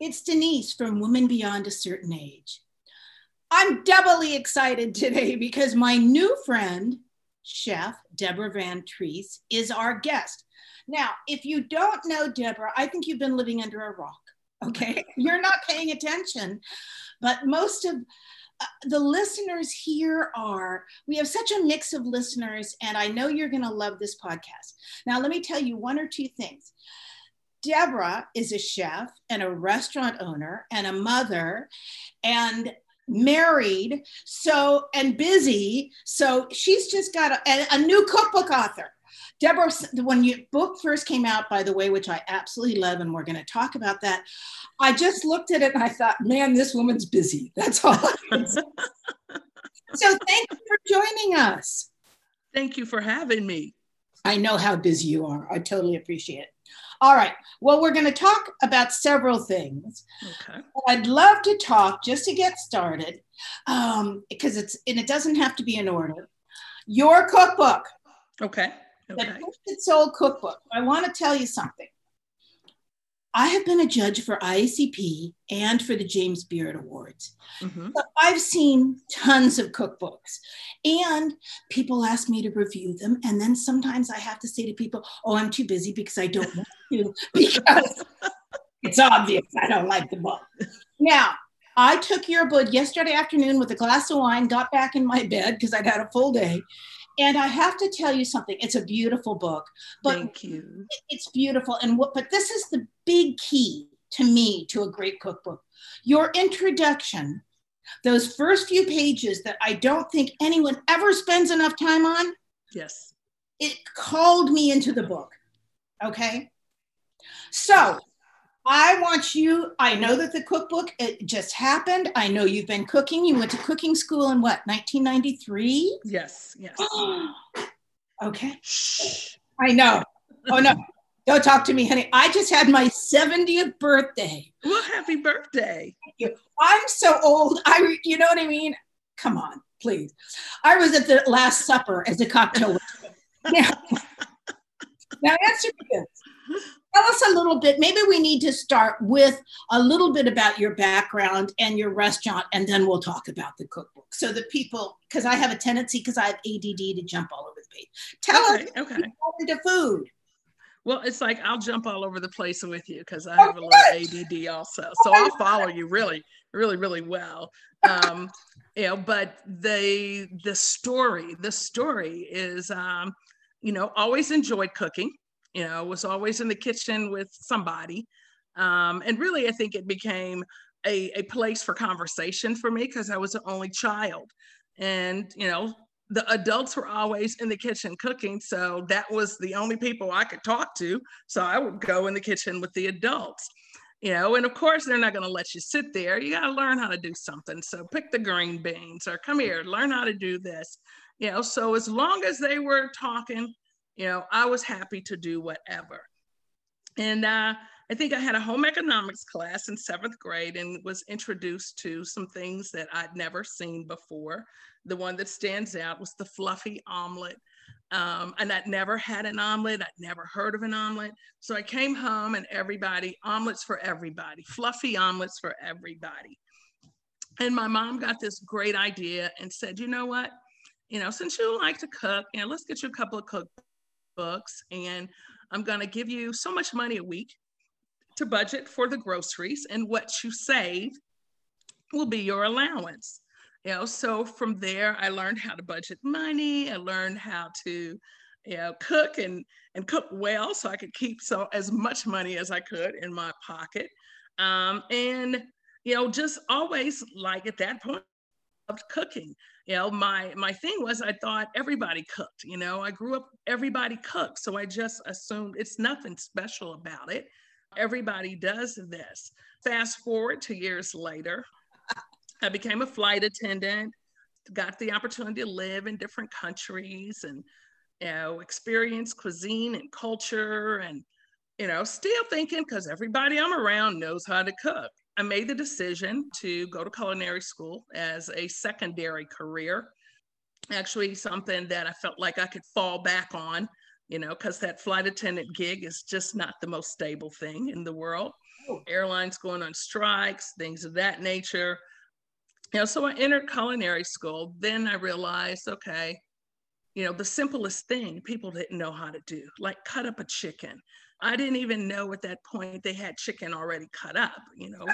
It's Denise from Women Beyond a Certain Age. I'm doubly excited today because my new friend, Chef Deborah VanTrece, is our guest. Now, if you don't know Deborah, I think you've been living under a rock, okay? You're not paying attention, but most of uh, the listeners here are, we have such a mix of listeners, and I know you're going to love this podcast. Now, let me tell you one or two things. Deborah is a chef and a restaurant owner and a mother and married so and busy. So she's just got a, a new cookbook author. Deborah when your book first came out by the way which i absolutely love and we're going to talk about that i just looked at it and i thought man this woman's busy. That's all so thank you for joining us. Thank you for having me. I know how busy you are. I totally appreciate it all right. Well, we're going to talk about several things. Okay. I'd love to talk just to get started, um, because it's and it doesn't have to be in order. Your cookbook. Okay. Okay. The Soul Cookbook. I want to tell you something. I have been a judge for IACP and for the James Beard Awards. Mm-hmm. So I've seen tons of cookbooks, and people ask me to review them. And then sometimes I have to say to people, Oh, I'm too busy because I don't want to, because it's obvious I don't like the book. Now, I took your book yesterday afternoon with a glass of wine, got back in my bed because I'd had a full day, and I have to tell you something. It's a beautiful book. But Thank you. It's beautiful. And what but this is the big key to me to a great cookbook. Your introduction, those first few pages that I don't think anyone ever spends enough time on. Yes. It called me into the book. Okay. So I want you, I know that the cookbook, it just happened. I know you've been cooking. You went to cooking school in what, 1993? Yes, yes. okay. Shh. I know. Oh, no. Don't talk to me, honey. I just had my 70th birthday. Well, happy birthday. Thank you. I'm so old. I, you know what I mean? Come on, please. I was at the Last Supper as a cocktail. now, now answer me this tell us a little bit. Maybe we need to start with a little bit about your background and your restaurant, and then we'll talk about the cookbook. So the people, because I have a tendency, because I have ADD, to jump all over the page. Tell okay, us okay. into food. Well, it's like I'll jump all over the place with you because I have a little ADD also. So I'll follow you really, really, really well. Um, you know, but the the story, the story is, um, you know, always enjoyed cooking you know, was always in the kitchen with somebody. Um, and really, I think it became a, a place for conversation for me because I was the only child. And, you know, the adults were always in the kitchen cooking. So that was the only people I could talk to. So I would go in the kitchen with the adults, you know, and of course, they're not going to let you sit there. You got to learn how to do something. So pick the green beans or come here, learn how to do this, you know. So as long as they were talking, you know, I was happy to do whatever. And uh, I think I had a home economics class in seventh grade and was introduced to some things that I'd never seen before. The one that stands out was the fluffy omelet. Um, and I'd never had an omelet, I'd never heard of an omelet. So I came home and everybody, omelets for everybody, fluffy omelets for everybody. And my mom got this great idea and said, you know what? You know, since you like to cook, you know, let's get you a couple of cook books and I'm going to give you so much money a week to budget for the groceries and what you save will be your allowance. You know, so from there I learned how to budget money. I learned how to, you know, cook and and cook well so I could keep so as much money as I could in my pocket. Um, and you know, just always like at that point, loved cooking you know my my thing was i thought everybody cooked you know i grew up everybody cooked so i just assumed it's nothing special about it. Everybody does this. Fast forward two years later i became a flight attendant got the opportunity to live in different countries and you know experience cuisine and culture and you know still thinking because everybody i'm around knows how to cook I made the decision to go to culinary school as a secondary career. Actually, something that I felt like I could fall back on you know, because that flight attendant gig is just not the most stable thing in the world. Oh. Airlines going on strikes, things of that nature. You know, so I entered culinary school. Then I realized, okay, you know, the simplest thing people didn't know how to do, like cut up a chicken. I didn't even know at that point they had chicken already cut up, you know.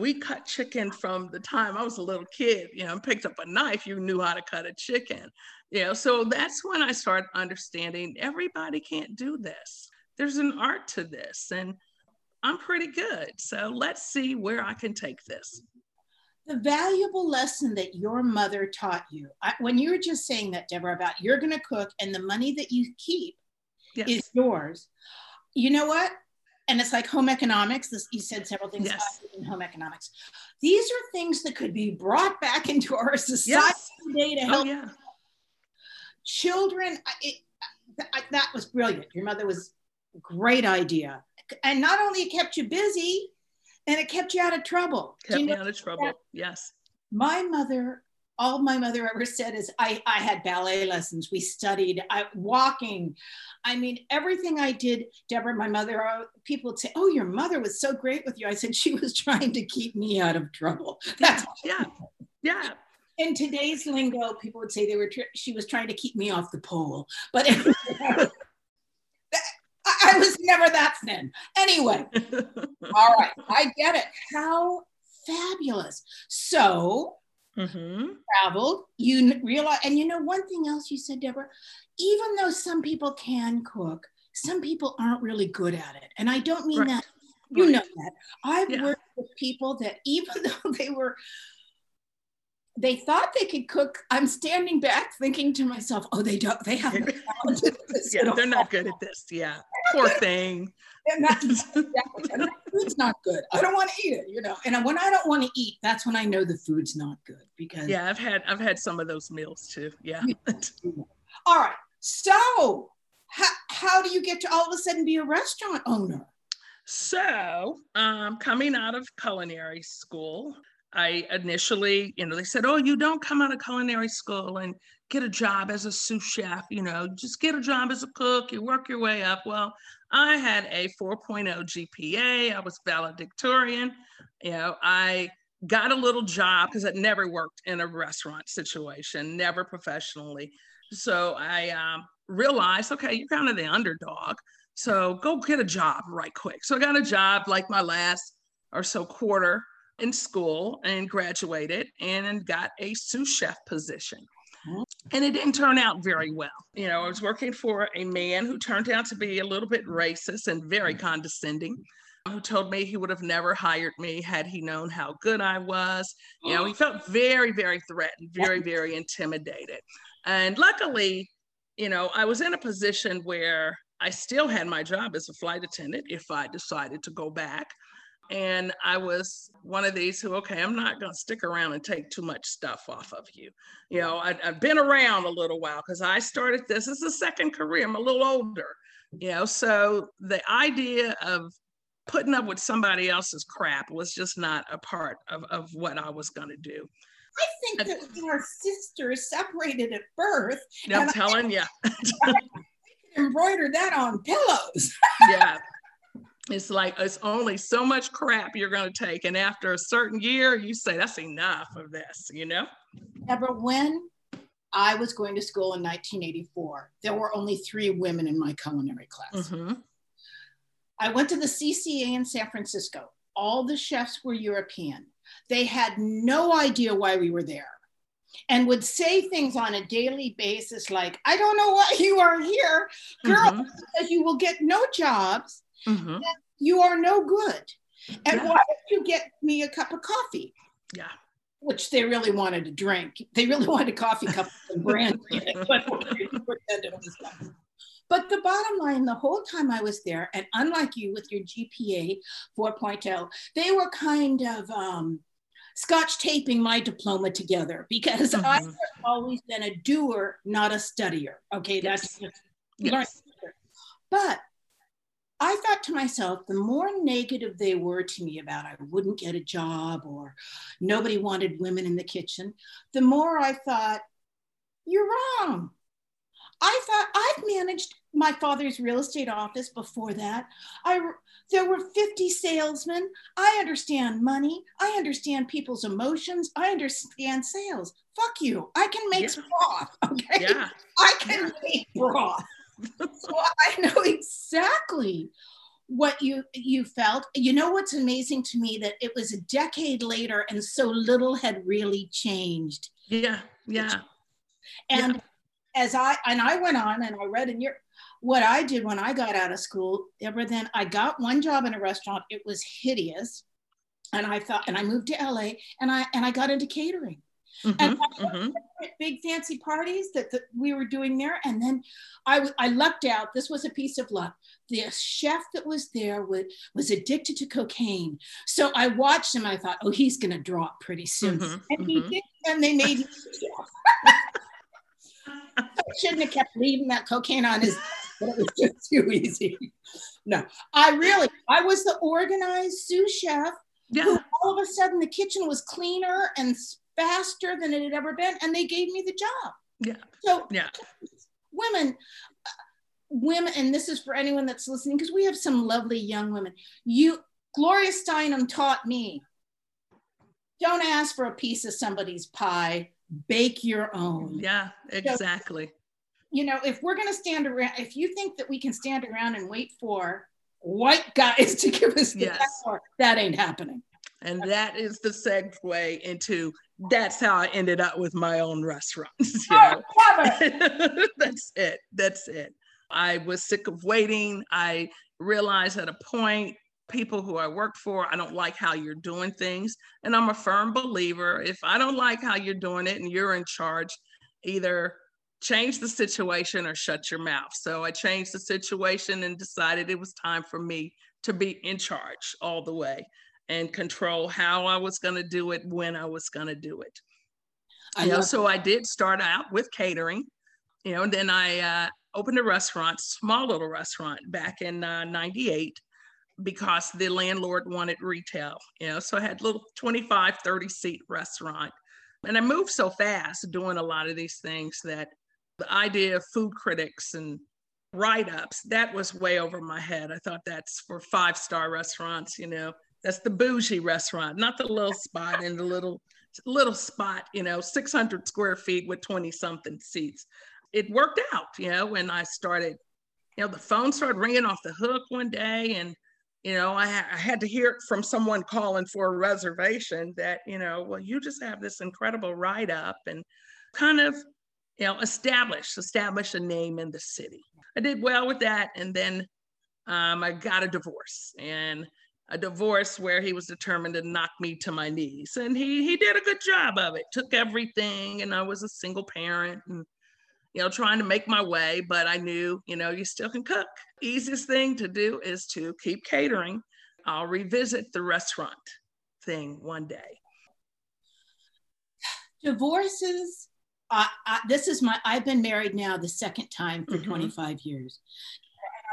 we cut chicken from the time I was a little kid, you know, picked up a knife, you knew how to cut a chicken. You know, so that's when I started understanding everybody can't do this. There's an art to this, and I'm pretty good. So let's see where I can take this. The valuable lesson that your mother taught you, I, when you were just saying that, Deborah, about you're going to cook and the money that you keep yes. is yours. You know what? and it's like home economics. This, you said several things yes. in home economics. These are things that could be brought back into our society yes. today to oh, help oh, yeah. children. It, that was brilliant. Your mother was great idea, and not only it kept you busy, and it kept you out of trouble. Kept you know me out of trouble. That? Yes. My mother all my mother ever said is I, I had ballet lessons. We studied I, walking. I mean, everything I did, Deborah, my mother, uh, people would say, Oh, your mother was so great with you. I said, She was trying to keep me out of trouble. That's yeah. Yeah. In today's lingo, people would say they were, she was trying to keep me off the pole. But I was never that thin. Anyway, all right, I get it. How fabulous. So, mm-hmm. traveled, you realize, and you know, one thing else you said, Deborah, even though some people can cook, some people aren't really good at it. And I don't mean right. that, you right. know that. I've yeah. worked with people that even though they were, they thought they could cook. I'm standing back thinking to myself, oh, they don't, they haven't yeah, they're not good at this. Yeah. Poor thing. And that, exactly. food's not good. I don't want to eat it, you know. And when I don't want to eat, that's when I know the food's not good because yeah, I've had I've had some of those meals too. Yeah. All right. So how, how do you get to all of a sudden be a restaurant owner? So um, coming out of culinary school, I initially, you know, they said, oh, you don't come out of culinary school and get a job as a sous chef, you know, just get a job as a cook, you work your way up. Well, I had a 4.0 GPA, I was valedictorian, you know, I got a little job because I'd never worked in a restaurant situation, never professionally. So I um, realized, okay, you're kind of the underdog. So go get a job right quick. So I got a job like my last or so quarter in school and graduated and got a sous chef position. And it didn't turn out very well. You know, I was working for a man who turned out to be a little bit racist and very mm-hmm. condescending, who told me he would have never hired me had he known how good I was. You know, he felt very, very threatened, very, very intimidated. And luckily, you know, I was in a position where I still had my job as a flight attendant if I decided to go back. And I was one of these who, okay, I'm not going to stick around and take too much stuff off of you. You know, I, have been around a little while because I started this as a second career. I'm a little older, you know, so the idea of putting up with somebody else's crap was just not a part of, of what I was going to do. I think that our sisters separated at birth. I'm telling you. embroider that on pillows. yeah it's like it's only so much crap you're going to take and after a certain year you say that's enough of this you know? Deborah, when i was going to school in 1984 there were only three women in my culinary class. Mm-hmm. i went to the cca in san francisco. All the chefs were european. They had no idea why we were there and would say things on a daily basis like i don't know why you are here. Girl mm-hmm. because you will get no jobs Mm-hmm. You are no good. And yeah. why don't you get me a cup of coffee? Yeah. Which they really wanted to drink. They really wanted a coffee cup with brandy but But the bottom line, the whole time I was there, and unlike you with your GPA 4.0, they were kind of um, scotch taping my diploma together because mm-hmm. I've always been a doer, not a studier. Okay, that's yes. But I thought to myself, the more negative they were to me about I wouldn't get a job or nobody wanted women in the kitchen, the more I thought, you're wrong. I thought I've managed my father's real estate office before that. I there were 50 salesmen. I understand money. I understand people's emotions. I understand sales. Fuck you. I can make yeah. broth. Okay. Yeah. I can yeah. make broth. so I know exactly what you you felt. You know what's amazing to me that it was a decade later and so little had really changed. Yeah. Yeah. And yeah. as I and I went on and I read in your what I did when I got out of school, ever then I got one job in a restaurant. It was hideous. And I thought, and I moved to LA and I and I got into catering. Mm-hmm, and mm-hmm. big fancy parties that, that we were doing there. And then I, I lucked out. This was a piece of luck. The chef that was there was, was addicted to cocaine. So I watched him. I thought, oh, he's going to drop pretty soon. Mm-hmm, and he mm-hmm. did. And they made me I shouldn't have kept leaving that cocaine on his, but it was just too easy. No, I really, I was the organized sous chef. Yeah. Who all of a sudden the kitchen was cleaner and faster than it had ever been, and they gave me the job. Yeah. So yeah, women, women, and this is for anyone that's listening because we have some lovely young women. You, Gloria Steinem taught me. Don't ask for a piece of somebody's pie. Bake your own. Yeah, exactly. So, you know, if we're going to stand around, if you think that we can stand around and wait for white guys to give us the yes. that ain't happening. And that is the segue into that's how I ended up with my own restaurant. Oh, that's it. That's it. I was sick of waiting. I realized at a point, people who I work for, I don't like how you're doing things. And I'm a firm believer if I don't like how you're doing it and you're in charge, either change the situation or shut your mouth. So I changed the situation and decided it was time for me to be in charge all the way and control how I was going to do it, when I was going to do it. I you know, so I did start out with catering, you know, and then I uh, opened a restaurant, small little restaurant back in uh, 98 because the landlord wanted retail, you know, so I had a little 25, 30 seat restaurant. And I moved so fast doing a lot of these things that the idea of food critics and write ups, that was way over my head. I thought that's for five star restaurants, you know, that's the bougie restaurant, not the little spot in the little little spot, you know, 600 square feet with 20 something seats. It worked out, you know, when I started, you know, the phone started ringing off the hook one day and, you know, I, I had to hear from someone calling for a reservation that, you know, well, you just have this incredible write up and kind of, you know, establish, establish a name in the city. I did well with that. And then um, I got a divorce and a divorce where he was determined to knock me to my knees. And he he did a good job of it. Took everything and I was a single parent and you know trying to make my way, but I knew, you know, you still can cook. Easiest thing to do is to keep catering. I'll revisit the restaurant thing one day. Divorces I, I, this is my i've been married now the second time for mm-hmm. 25 years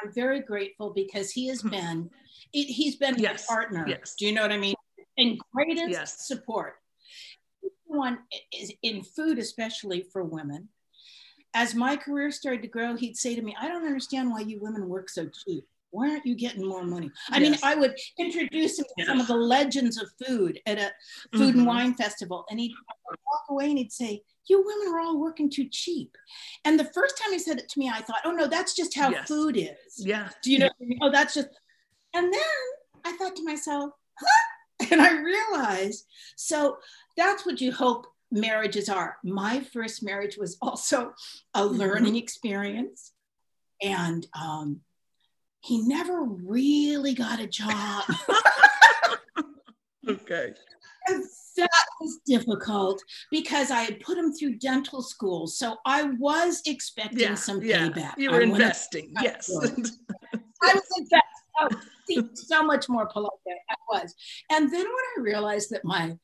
i'm very grateful because he has mm-hmm. been it, he's been yes. a partner. Yes. Do you know what I mean? And greatest yes. support. One is in food, especially for women. As my career started to grow, he'd say to me, I don't understand why you women work so cheap. Why aren't you getting more money? I yes. mean, I would introduce him to some of the legends of food at a food mm-hmm. and wine festival, and he'd walk away and he'd say, you women are all working too cheap. And the first time he said it to me, I thought, oh no, that's just how yes. food is. Yeah. Do you know? Oh, that's just and then I thought to myself, huh? And I realized, so that's what you hope marriages are. My first marriage was also a mm-hmm. learning experience. And um, he never really got a job. okay. And that was difficult because I had put him through dental school. So I was expecting yeah, some yeah. payback. You were I investing, yes. I was investing oh, so much more polite than I was. And then when I realized that my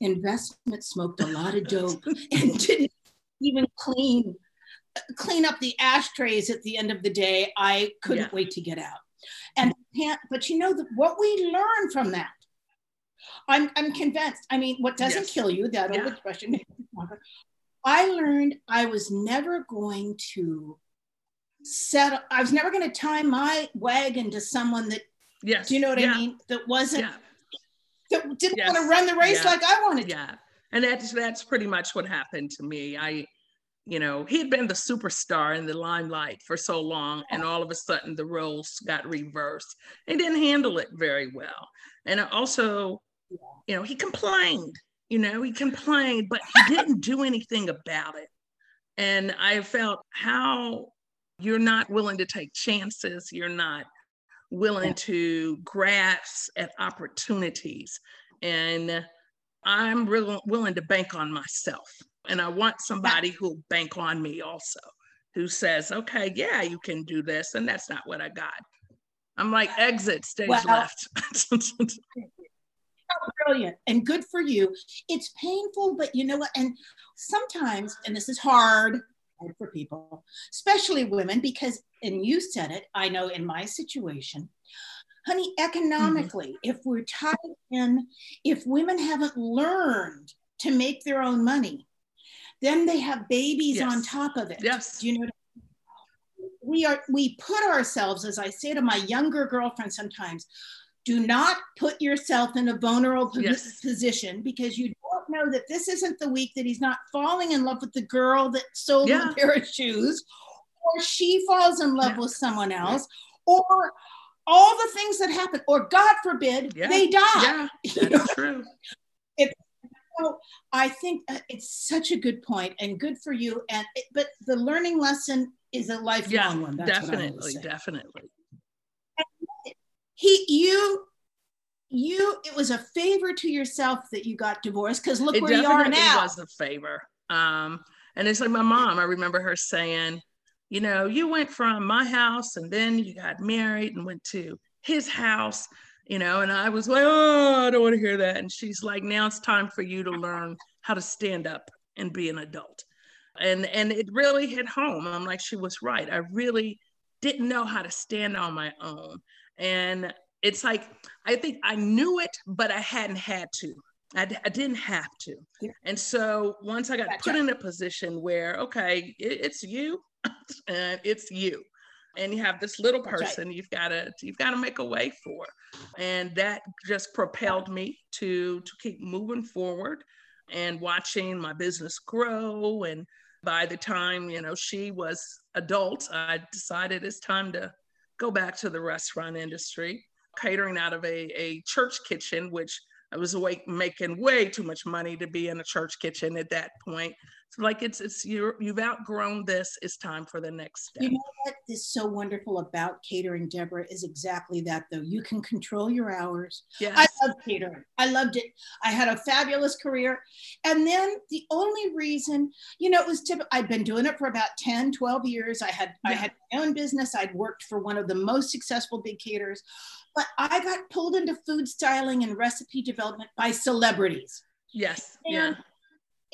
investment smoked a lot of dope and didn't even clean clean up the ashtrays at the end of the day, I couldn't yeah. wait to get out. And but you know the, what we learn from that. I'm, I'm convinced. I mean, what doesn't yes. kill you, that old expression, I learned I was never going to set, I was never going to tie my wagon to someone that, Yes. do you know what yeah. I mean? That wasn't, that didn't Yes. want to run the race like I wanted to. Yeah. And that's that's pretty much what happened to me. I, you know, he had been the superstar in the limelight for so long, and all of a sudden the roles got reversed. He didn't handle it very well. And also, you know, he complained, you know, he complained, but he didn't do anything about it. And I felt how you're not willing to take chances, you're not willing to grasp at opportunities. And I'm real willing to bank on myself. And I want somebody who'll bank on me also, who says, okay, yeah, you can do this. And that's not what I got. I'm like, exit, stage Well- left. Oh, brilliant and good for you. It's painful, but you know what? And sometimes, and this is hard hard for people, especially women, because, and you said it, I know in my situation, honey, mm-hmm. economically, if we're tied in, if women haven't learned to make their own money, then they have babies on top of it. yes. Do you know? We are we put ourselves, as I say to my younger girlfriend sometimes, do not put yourself in a vulnerable Yes. position because you don't know that this isn't the week that he's not falling in love with the girl that sold him Yeah. a pair of shoes, or she falls in love Yeah. with someone else, or all the things that happen, or God forbid, Yeah. they die. Yeah, that's true. So I think uh, it's such a good point and good for you. And it, but the learning lesson is a lifelong Yeah, one. That's definitely, definitely. He, you, you. It was a favor to yourself that you got divorced because look it where you are now. It was a favor. Um, and it's like my mom, I remember her saying, you know, you went from my house and then you got married and went to his house, you know, and I was like, oh, I don't want to hear that. And she's like, now it's time for you to learn how to stand up and be an adult. And and it really hit home. I'm like, she was right. I really didn't know how to stand on my own. And it's like, I think I knew it, but I hadn't had to. I, d- I didn't have to. Yeah. And so once I got Gotcha. put in a position where, okay, it, it's you and it's you. And you have this little That's right. person you've got to you've got to make a way for. And that just propelled me to to keep moving forward and watching my business grow and by the time you know she was adult i decided it's time to go back to the restaurant industry catering out of a, a church kitchen which i was awake making way too much money to be in a church kitchen at that point so like it's it's you're you've outgrown this it's time for the next step You know what is so wonderful about catering, Deborah, is exactly that though. You can control your hours. yes I love catering. I loved it. I had a fabulous career. And then the only reason, you know, it was typical. I'd been doing it for about 10, 12 years. I had I had my own business. I'd worked for one of the most successful big caterers. But I got pulled into food styling and recipe development by celebrities. yes yeah And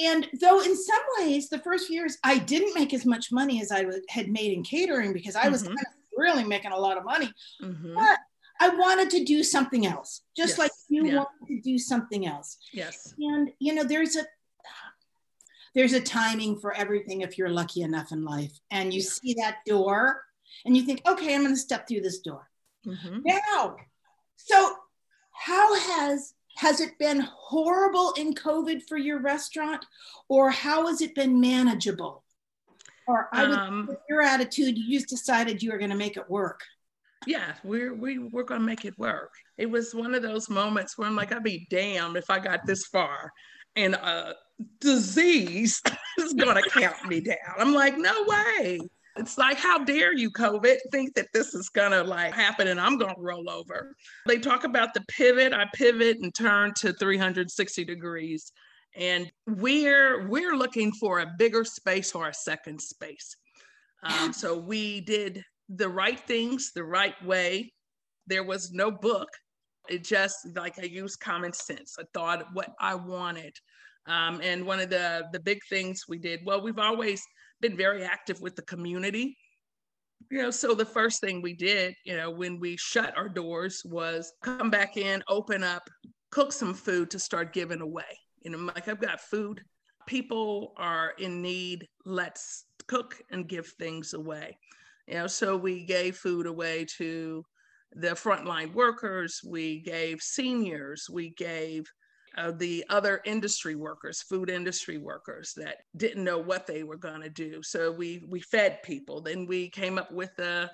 and though in some ways, the first few years, I didn't make as much money as I had made in catering because I was Mhm. kind of really making a lot of money. Mhm. But I wanted to do something else, just Yes, like you yeah. wanted to do something else. yes And you know, there's a there's a timing for everything if you're lucky enough in life. And you see that door and you think, okay, I'm going to step through this door. Mhm. Now, so how has has it been horrible in COVID for your restaurant, or how has it been manageable? Or I would, Um, with your attitude, you just decided you were going to make it work. yeah, we're we, we're gonna make it work. It was one of those moments where I'm like, I'd be damned if I got this far, and a disease is gonna count me down. I'm like, no way. It's like, how dare you, COVID, think that this is gonna like happen and I'm gonna roll over. They talk about the pivot. I pivot and turn to 360 degrees. And we're we're looking for a bigger space or a second space. Um, so we did the right things the right way. There was no book. It just like I used common sense. I thought what I wanted. Um, and one of the the big things we did, well, we've always been very active with the community. You know, so the first thing we did, you know, when we shut our doors was come back in, open up, cook some food to start giving away. You know, like I've got food people are in need, let's cook and give things away. You know, so we gave food away to the frontline workers, we gave seniors, we gave uh, the other industry workers, food industry workers that didn't know what they were going to do. So we we fed people. Then we came up with a,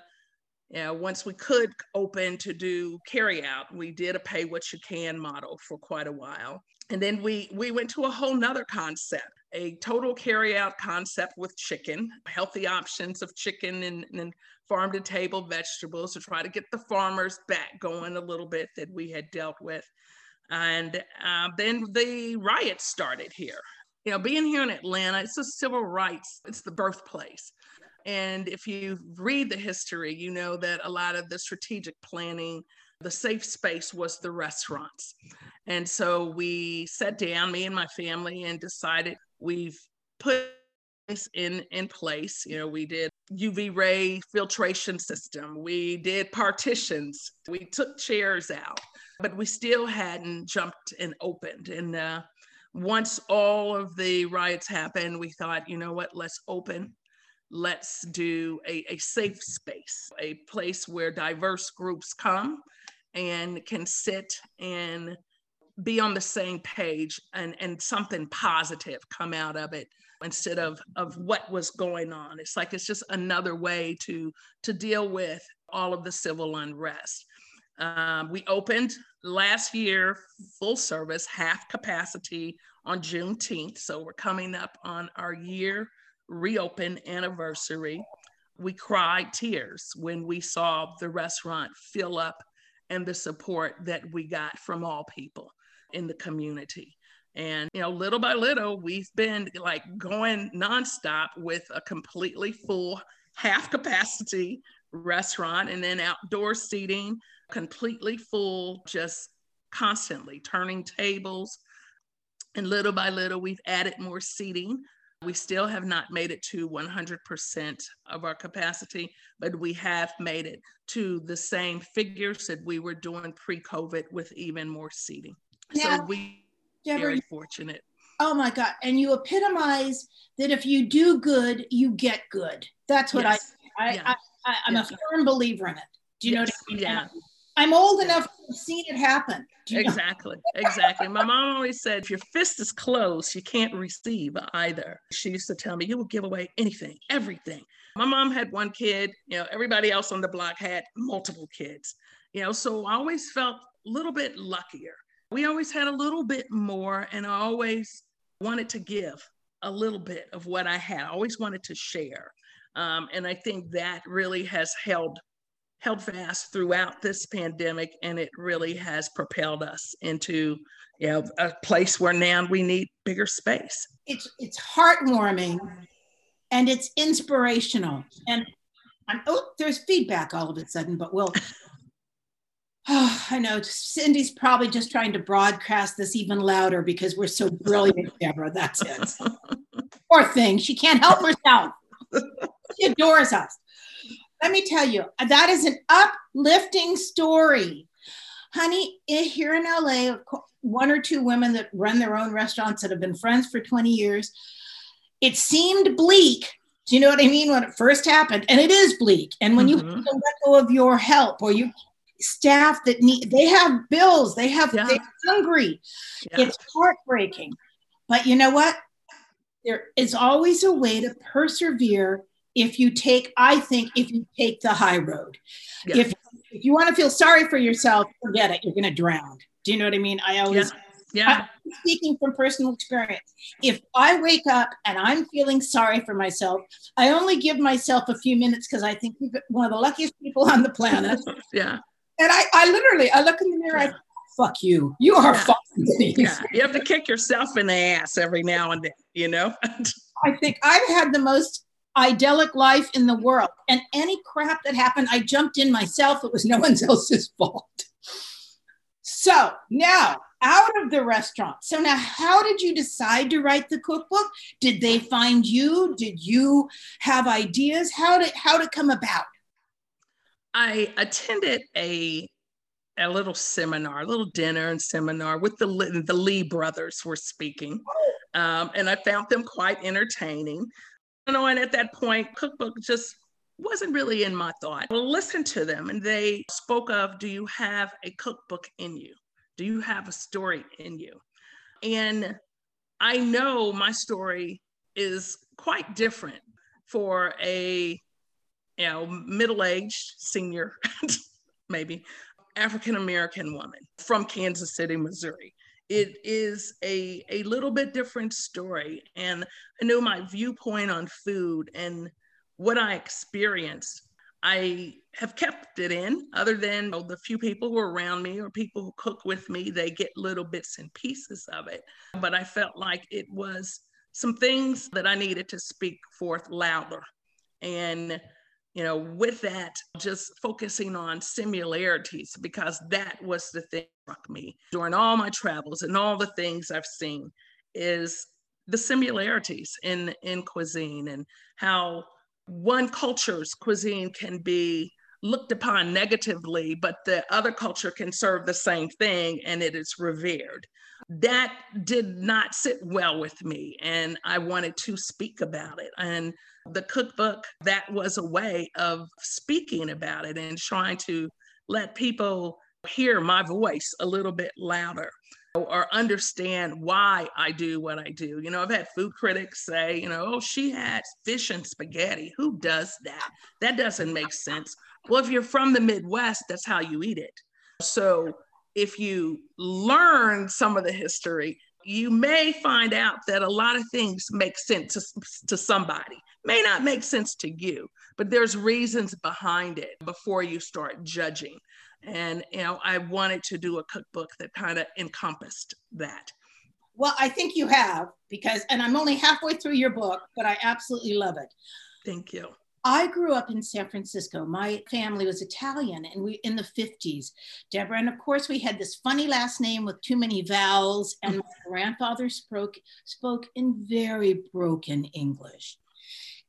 you know, once we could open to do carry out, we did a pay what you can model for quite a while. And then we we went to a whole nother concept, a total carry out concept with chicken, healthy options of chicken and, and farm to table vegetables to try to get the farmers back going a little bit that we had dealt with. And uh, then the riots started here. You know, being here in Atlanta, it's a civil rights, it's the birthplace. And if you read the history, you know that a lot of the strategic planning, the safe space was the restaurants. And so we sat down, me and my family, and decided we've put in, in place. You know, we did UV ray filtration system, we did partitions, we took chairs out but we still hadn't jumped and opened. And uh, once all of the riots happened, we thought, you know what, let's open. Let's do a, a safe space, a place where diverse groups come and can sit and be on the same page and, and something positive come out of it instead of of what was going on it's like it's just another way to to deal with all of the civil unrest um, we opened last year full service, half capacity on Juneteenth. So we're coming up on our year reopen anniversary. We cried tears when we saw the restaurant fill up and the support that we got from all people in the community. And, you know, little by little, we've been like going nonstop with a completely full half capacity restaurant and then outdoor seating completely full, just constantly turning tables. And little by little, we've added more seating. We still have not made it to 100% of our capacity, but we have made it to the same figures that we were doing pre COVID with even more seating. Now, so we very fortunate. Oh my God. And you epitomize that if you do good, you get good. That's what yes. I, I, yeah. I, am yes. a firm believer in it. Do you yes. know what I mean? Yeah. I'm old enough to have seen it happen. Exactly, exactly. My mom always said, if your fist is closed, you can't receive either. She used to tell me, you will give away anything, everything. My mom had one kid, you know, everybody else on the block had multiple kids, you know, so I always felt a little bit luckier. We always had a little bit more, and I always wanted to give a little bit of what I had. I always wanted to share. Um, and I think that really has held held fast throughout this pandemic and it really has propelled us into you know a place where now we need bigger space it's it's heartwarming and it's inspirational and I'm, oh there's feedback all of a sudden but we'll oh, i know cindy's probably just trying to broadcast this even louder because we're so brilliant deborah that's it poor thing she can't help herself she adores us let me tell you, that is an uplifting story. Honey, here in LA, one or two women that run their own restaurants that have been friends for 20 years, it seemed bleak. Do you know what I mean? When it first happened, and it is bleak. And when mm-hmm. you let go of your help or you staff that need, they have bills, they have, yeah. they're hungry. Yeah. It's heartbreaking. But you know what? There is always a way to persevere if you take, I think, if you take the high road. Yeah. If if you want to feel sorry for yourself, forget it. You're going to drown. Do you know what I mean? I always, yeah. I'm speaking from personal experience. If I wake up and I'm feeling sorry for myself, I only give myself a few minutes because I think we've one of the luckiest people on the planet. yeah. And I, I literally, I look in the mirror, yeah. I fuck you. You are yeah. fucking Yeah. You have to kick yourself in the ass every now and then, you know? I think I've had the most idyllic life in the world. And any crap that happened, I jumped in myself. It was no one else's fault. So now out of the restaurant. So now, how did you decide to write the cookbook? Did they find you? Did you have ideas? How did how it come about? I attended a a little seminar, a little dinner and seminar with the the Lee brothers were speaking. um, and I found them quite entertaining. You know, and at that point, cookbook just wasn't really in my thought. I listened to them, and they spoke of, "Do you have a cookbook in you? Do you have a story in you?" And I know my story is quite different for a you know middle-aged senior maybe african american woman from kansas city missouri it is a, a little bit different story and i know my viewpoint on food and what i experienced i have kept it in other than you know, the few people who are around me or people who cook with me they get little bits and pieces of it but i felt like it was some things that I needed to speak forth louder. And, you know, with that, just focusing on similarities because that was the thing that struck me during all my travels and all the things I've seen is the similarities in in cuisine and how one culture's cuisine can be looked upon negatively, but the other culture can serve the same thing and it is revered. That did not sit well with me and i wanted to speak about it. And the cookbook that was a way of speaking about it and trying to let people hear my voice a little bit louder or understand why I do what I do. You know, I've had food critics say, you know, oh, she had fish and spaghetti. Who does that? That doesn't make sense. Well, if you're from the Midwest, that's how you eat it. So if you learn some of the history, you may find out that a lot of things make sense to, to somebody. May not make sense to you, but there's reasons behind it before you start judging. And you know, I wanted to do a cookbook that kind of encompassed that. Well, I think you have because, and I'm only halfway through your book, but I absolutely love it. Thank you. I grew up in San Francisco. My family was Italian and we in the 50s, Deborah. And of course, we had this funny last name with too many vowels. And my grandfather spoke, spoke in very broken English.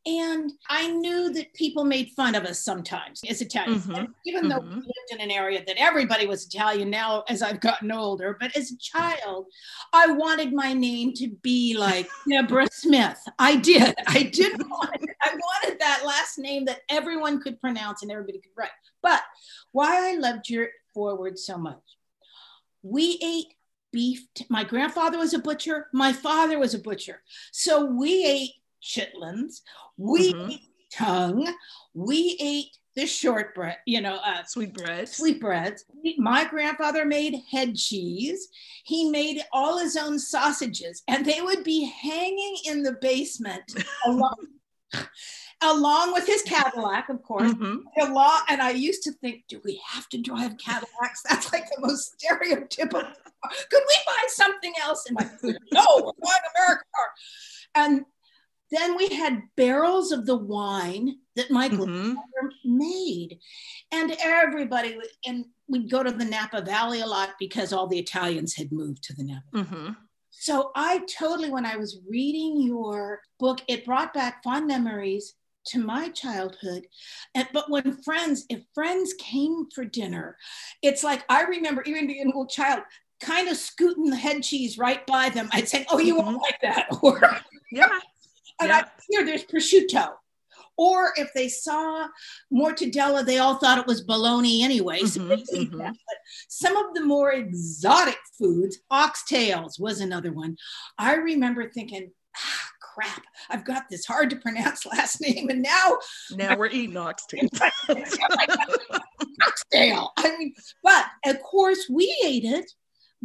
And I knew that people made fun of us sometimes as Italians, mm-hmm. even mm-hmm. though we lived in an area that everybody was Italian now as I've gotten older. But as a child, I wanted my name to be like Deborah Smith. I did. I did want I wanted that last name that everyone could pronounce and everybody could write. But why I loved your forward so much, we ate beef. T- my grandfather was a butcher. My father was a butcher. So we ate chitlins. We mm-hmm. ate tongue. We ate the shortbread, you know, uh, sweetbreads. Sweetbreads. My grandfather made head cheese. He made all his own sausages, and they would be hanging in the basement along, along with his Cadillac, of course. Mm-hmm. And I used to think, do we have to drive Cadillacs? That's like the most stereotypical. Could we buy something else? And my no, we're buying American car. And then we had barrels of the wine that Michael mm-hmm. made. And everybody, and we'd go to the Napa Valley a lot because all the Italians had moved to the Napa. Mm-hmm. So I totally, when I was reading your book, it brought back fond memories to my childhood. And, but when friends, if friends came for dinner, it's like I remember even being a little child, kind of scooting the head cheese right by them. I'd say, "Oh, you mm-hmm. won't like that," or yeah, and yeah. I, here, there's prosciutto. Or if they saw mortadella, they all thought it was bologna anyway. So mm-hmm, mm-hmm. But some of the more exotic foods, oxtails was another one. I remember thinking, ah, crap, I've got this hard to pronounce last name. And now now we're eating oxtail. oxtail. I mean, but of course we ate it.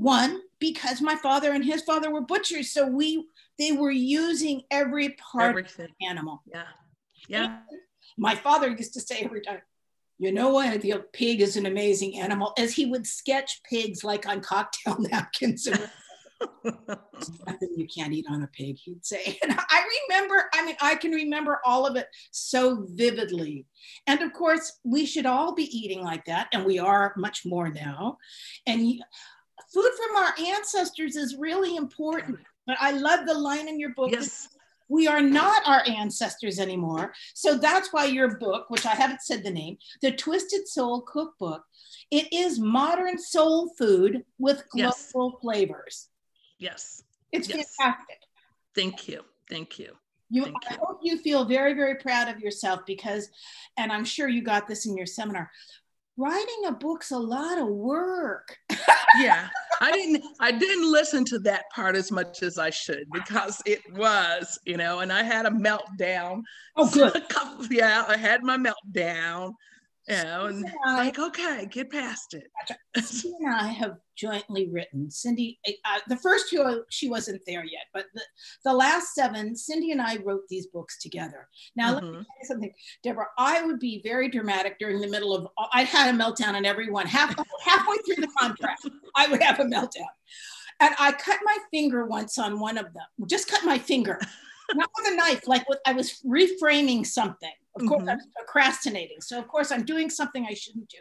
One, because my father and his father were butchers. So we they were using every part Everything. of the animal. Yeah. Yeah. And my father used to say every time, you know what? The pig is an amazing animal, as he would sketch pigs like on cocktail napkins. nothing you can't eat on a pig, he'd say. And I remember, I mean, I can remember all of it so vividly. And of course, we should all be eating like that, and we are much more now. And food from our ancestors is really important. But I love the line in your book. Yes. We are not our ancestors anymore. So that's why your book, which I haven't said the name, The Twisted Soul Cookbook, it is modern soul food with global yes. flavors. Yes. It's yes. fantastic. Thank you. Thank you. You, Thank I you. hope you feel very, very proud of yourself because, and I'm sure you got this in your seminar. Writing a book's a lot of work. yeah i didn't i didn't listen to that part as much as i should because it was you know and i had a meltdown Oh, good. yeah i had my meltdown you know and Yeah. like okay get past it Cindy and I have jointly written. Cindy, uh, the first two, she wasn't there yet, but the, the last seven, Cindy and I wrote these books together. Now, let me Mhm. tell you something, Deborah. I would be very dramatic during the middle of. I had a meltdown on everyone. Half halfway through the contract, I would have a meltdown, and I cut my finger once on one of them. Just cut my finger, not with a knife. Like with, I was reframing something. Of course, I mm-hmm. was procrastinating. So of course, I'm doing something I shouldn't do.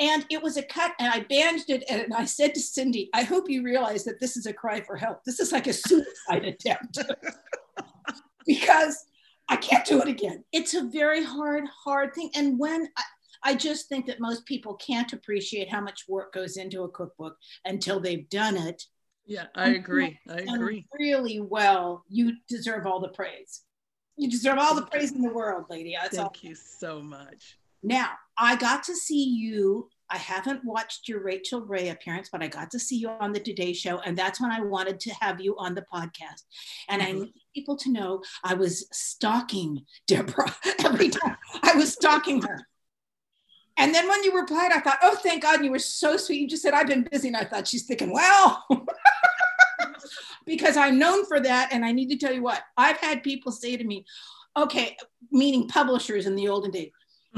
And it was a cut, and I bandaged it. And I said to Cindy, I hope you realize that this is a cry for help. This is like a suicide attempt because I can't do it again. It's a very hard, hard thing. And when I, I just think that most people can't appreciate how much work goes into a cookbook until they've done it yeah i agree i agree really well, you deserve all the praise. You deserve all the praise in the world, lady. That's all. thank you so much Now, I got to see you. I haven't watched your Rachael Ray appearance, but I got to see you on the Today Show. And that's when I wanted to have you on the podcast. And I Mhm. need people to know I was stalking Deborah every time. I was stalking her. And then when you replied, I thought, oh, thank God. You were so sweet. You just said, I've been busy. And I thought, she's thinking, well, because I'm known for that. And I need to tell you what, I've had people say to me, okay, meaning publishers in the olden days,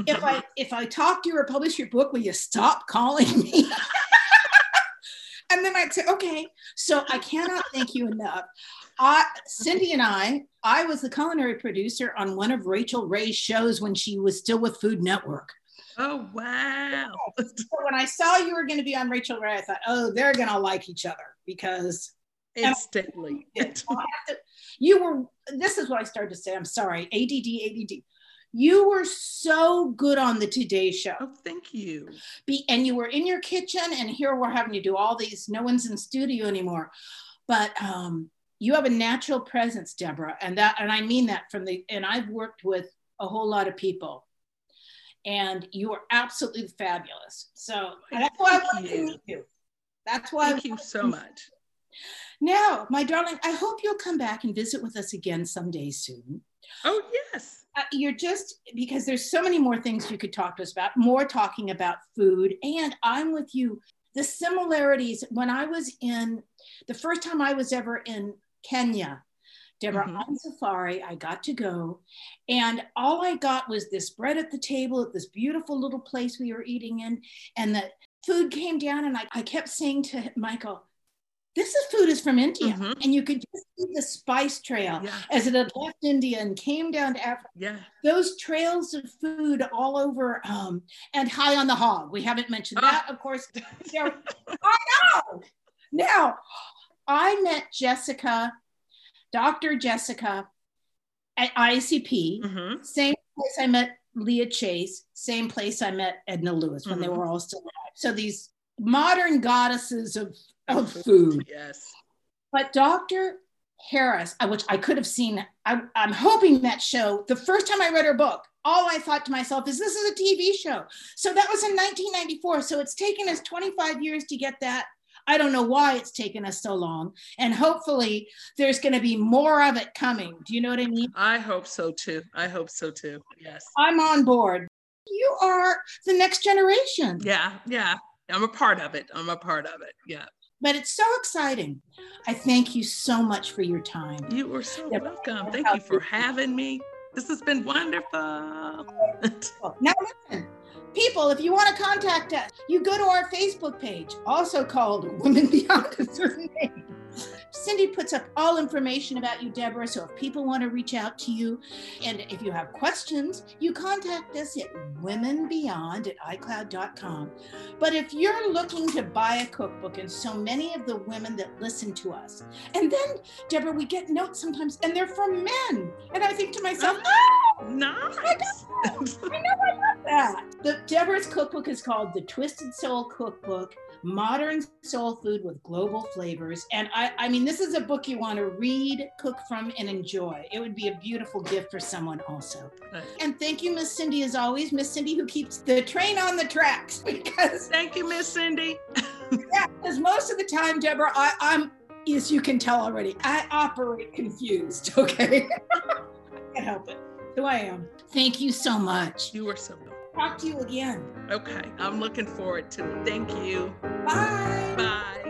if I mm-hmm. if I talk to you or publish your book, will you stop calling me? and then I'd say, okay. So I cannot thank you enough. I, Cindy and I, I was the culinary producer on one of Rachael Ray's shows when she was still with Food Network. Oh wow So when I saw you were going to be on Rachael Ray, I thought, oh, they're going to like each other because instantly to- you were. This is what I started to say. I'm sorry, ADD, ADD. You were so good on the Today Show. oh thank you be and you were in your kitchen and here we're having you do all these no one's in studio anymore but um you have a natural presence deborah and that and i mean that from the and i've worked with a whole lot of people and you are absolutely fabulous. So that's why i wanted to you. meet you. That's why thank you so much. Now my darling i hope you'll come back and visit with us again someday soon. Oh yes. Uh, you're just because there's so many more things you could talk to us about more talking about food. And i'm with you. The similarities when i was in the first time i was ever in kenya deborah Mhm. on safari i got to go and all i got was this bread at the table at this beautiful little place we were eating in and the food came down and i, I kept saying to michael this is food is from india Mhm. and you could just see the spice trail yeah as it had left India and came down to Africa. yeah Those trails of food all over, um, and high on the hog. We haven't mentioned Ah. that, of course. I know. Now, I met Jessica, Dr. Jessica, at ICP. hmm Same place I met Leah Chase. Same place I met Edna Lewis when they Mhm. were all still alive. So these modern goddesses of of food. yes But Dr. Harris, which I could have seen, I, I'm hoping that show, the first time I read her book, all I thought to myself is this is a TV show. So that was in 1994. So it's taken us 25 years to get that. I don't know why it's taken us so long. And hopefully there's going to be more of it coming. Do you know what I mean? I hope so too. I hope so too. Yes. I'm on board. You are the next generation. Yeah. Yeah. I'm a part of it. I'm a part of it. Yeah. But it's so exciting. I thank you so much for your time. You are so Yeah. welcome. Thank you for having me. This has been wonderful. Now, listen, people, if you want to contact us, you go to our Facebook page, also called Women Beyond a Certain Age. Cindy puts up all information about you, Deborah. So if people want to reach out to you, and if you have questions, you contact us at womenbeyond at icloud.com. But if you're looking to buy a cookbook, and so many of the women that listen to us, and then, Deborah, we get notes sometimes, and they're from men. And I think to myself, oh, nice. that. The Deborah's cookbook is called The Twisted Soul Cookbook modern soul food with global flavors. And I, I mean, this is a book you want to read, cook from, and enjoy. It would be a beautiful gift for someone also. Right. And thank you, Miss Cindy, as always. Miss Cindy, who keeps the train on the tracks because Thank you, Miss Cindy. yeah, because most of the time, Deborah, I, I'm as you can tell already, I operate confused. Okay, I can't help it. Who I am. Thank you so much. You are so Talk to you again. okay. I'm looking forward to it. Thank you. Bye. Bye.